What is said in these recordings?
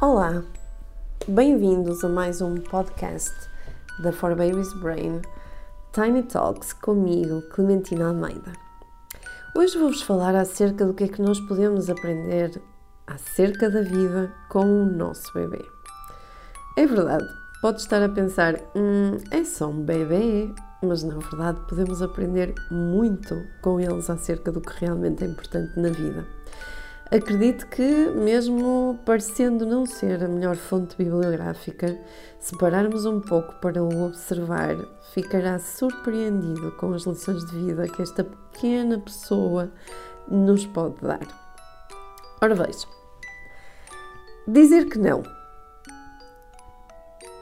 Olá, bem-vindos a mais um podcast da For Baby's Brain Tiny Talks comigo, Clementina Almeida. Hoje vou-vos falar acerca do que é que nós podemos aprender acerca da vida com o nosso bebê. É verdade, pode estar a pensar, hum, é só um bebê, mas na verdade podemos aprender muito com eles acerca do que realmente é importante na vida. Acredito que, mesmo parecendo não ser a melhor fonte bibliográfica, se pararmos um pouco para o observar, ficará surpreendido com as lições de vida que esta pequena pessoa nos pode dar. Ora veja, dizer que não.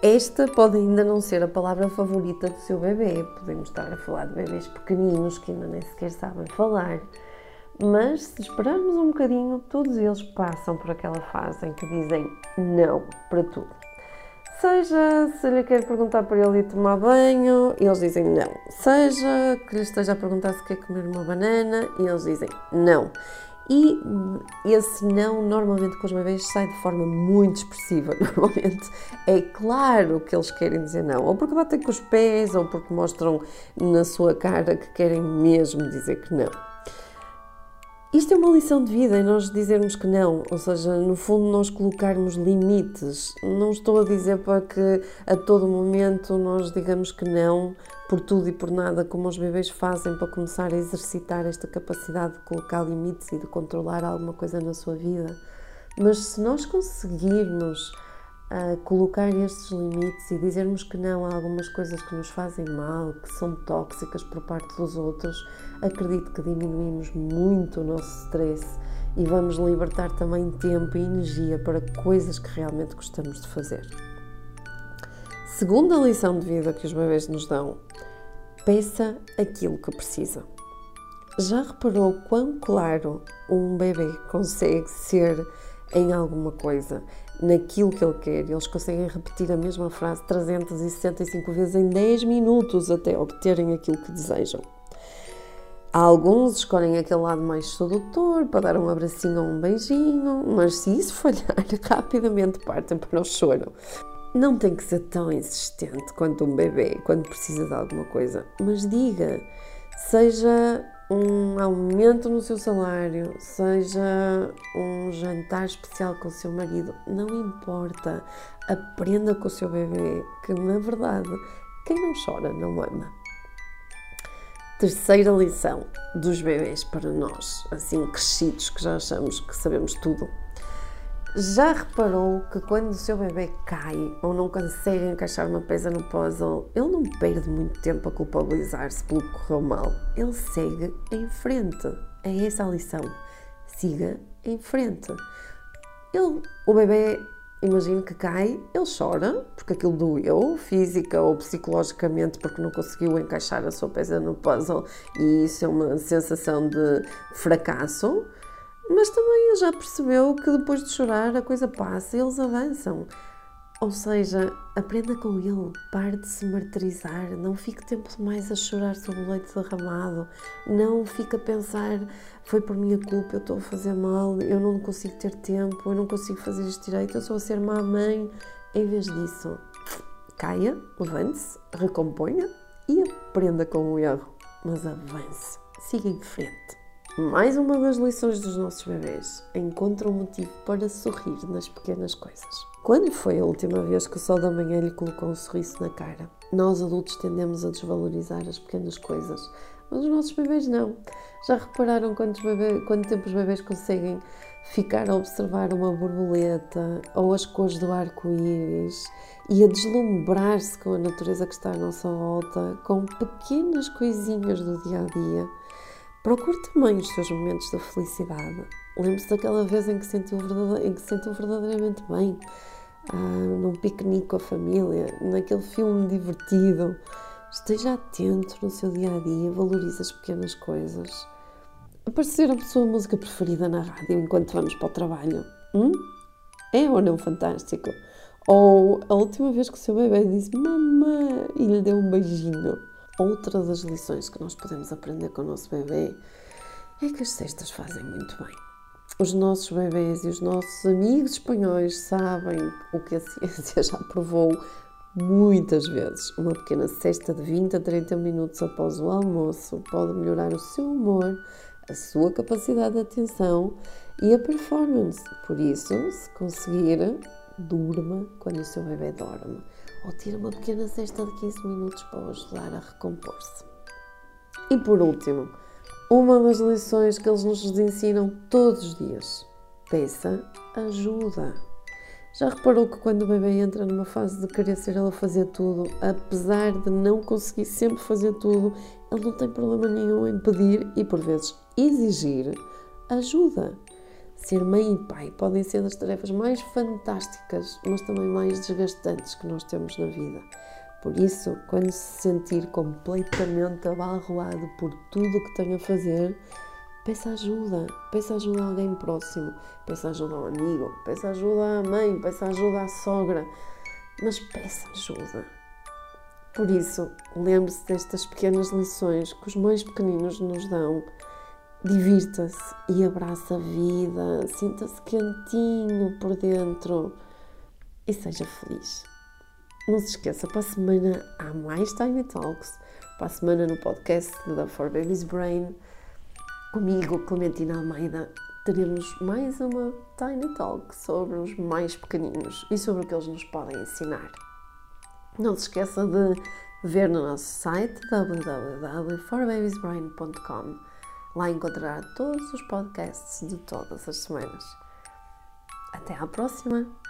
Esta pode ainda não ser a palavra favorita do seu bebê. Podemos estar a falar de bebês pequeninos que ainda nem sequer sabem falar mas se esperarmos um bocadinho, todos eles passam por aquela fase em que dizem não para tudo. Seja se lhe quer perguntar para ele ir tomar banho, eles dizem não. Seja que lhe esteja a perguntar se quer comer uma banana, eles dizem não. E esse não, normalmente com os bebês, sai de forma muito expressiva. Normalmente é claro que eles querem dizer não, ou porque batem com os pés, ou porque mostram na sua cara que querem mesmo dizer que não. Isto é uma lição de vida e nós dizermos que não, ou seja, no fundo nós colocarmos limites. Não estou a dizer para que a todo momento nós digamos que não por tudo e por nada, como os bebês fazem para começar a exercitar esta capacidade de colocar limites e de controlar alguma coisa na sua vida. Mas se nós conseguirmos a colocar estes limites e dizermos que não a algumas coisas que nos fazem mal, que são tóxicas por parte dos outros, acredito que diminuímos muito o nosso stress e vamos libertar também tempo e energia para coisas que realmente gostamos de fazer. Segunda lição de vida que os bebês nos dão: peça aquilo que precisa. Já reparou quão claro um bebê consegue ser em alguma coisa? Naquilo que ele quer. Eles conseguem repetir a mesma frase 365 vezes em 10 minutos até obterem aquilo que desejam. Alguns escolhem aquele lado mais sedutor para dar um abracinho ou um beijinho, mas se isso falhar, rapidamente partem para o choro. Não tem que ser tão insistente quanto um bebê quando precisa de alguma coisa, mas diga, seja um aumento no seu salário, seja um jantar especial com o seu marido, não importa. Aprenda com o seu bebê que, na verdade, quem não chora não ama. Terceira lição dos bebês para nós, assim crescidos, que já achamos que sabemos tudo já reparou que quando o seu bebê cai ou não consegue encaixar uma peça no puzzle, ele não perde muito tempo a culpabilizar-se pelo que correu mal. Ele segue em frente. É essa a lição. Siga em frente. Ele, o bebê, imagino que cai, ele chora porque aquilo doeu, física ou psicologicamente, porque não conseguiu encaixar a sua peça no puzzle e isso é uma sensação de fracasso mas também ele já percebeu que depois de chorar a coisa passa e eles avançam. Ou seja, aprenda com ele, pare de se martirizar, não fique tempo demais a chorar sobre o leite derramado, não fique a pensar foi por minha culpa, eu estou a fazer mal, eu não consigo ter tempo, eu não consigo fazer isto direito, eu sou a ser má mãe. Em vez disso, caia, levante-se, recomponha e aprenda com o erro, mas avance, siga em frente. Mais uma das lições dos nossos bebês. Encontra um motivo para sorrir nas pequenas coisas. Quando foi a última vez que o sol da manhã lhe colocou um sorriso na cara? Nós adultos tendemos a desvalorizar as pequenas coisas, mas os nossos bebês não. Já repararam quantos quanto tempo os bebês conseguem ficar a observar uma borboleta ou as cores do arco-íris e a deslumbrar-se com a natureza que está à nossa volta, com pequenas coisinhas do dia a dia? Procure também os seus momentos da felicidade. Lembre-se daquela vez em que sentiu, em que sentiu verdadeiramente bem, ah, num piquenique com a família, naquele filme divertido. Esteja atento no seu dia a dia, valorize as pequenas coisas. Aparecer a sua música preferida na rádio enquanto vamos para o trabalho. Hum? É ou não fantástico? Ou a última vez que o seu bebê disse mamãe e lhe deu um beijinho. Outra das lições que nós podemos aprender com o nosso bebê é que as cestas fazem muito bem. os nossos bebês e os nossos amigos espanhóis sabem o que a ciência já provou muitas vezes. Uma pequena cesta de 20 a 30 minutos após o almoço pode melhorar o seu humor, a sua capacidade de atenção e a performance. Por isso, se conseguir, durma quando o seu bebê dorme. Ou tira uma pequena cesta de 15 minutos para o ajudar a recompor-se. E por último, uma das lições que eles nos ensinam todos os dias: peça ajuda. Já reparou que quando o bebê entra numa fase de querer ser ele a fazer tudo, apesar de não conseguir sempre fazer tudo, ele não tem problema nenhum em pedir e por vezes exigir ajuda. Ser mãe e pai podem ser das tarefas mais fantásticas, mas também mais desgastantes que nós temos na vida. Por isso, quando se sentir completamente abalroado por tudo o que tem a fazer, Peça ajuda, peça ajuda a alguém próximo, peça ajuda a um amigo, peça ajuda à mãe, peça ajuda à sogra, mas peça ajuda. Por isso, lembre-se destas pequenas lições que os mais pequeninos nos dão. Divirta-se e abraça a vida, sinta-se quentinho por dentro e seja feliz. Não se esqueça, para a semana há mais Tiny Talks, para a semana no podcast da For Babies Brain Comigo, Clementina Almeida, teremos mais uma Tiny Talk sobre os mais pequeninos e sobre o que eles nos podem ensinar. Não se esqueça de ver no nosso site www.forbabiesbrain.com. Lá encontrará todos os podcasts de todas as semanas. Até à próxima!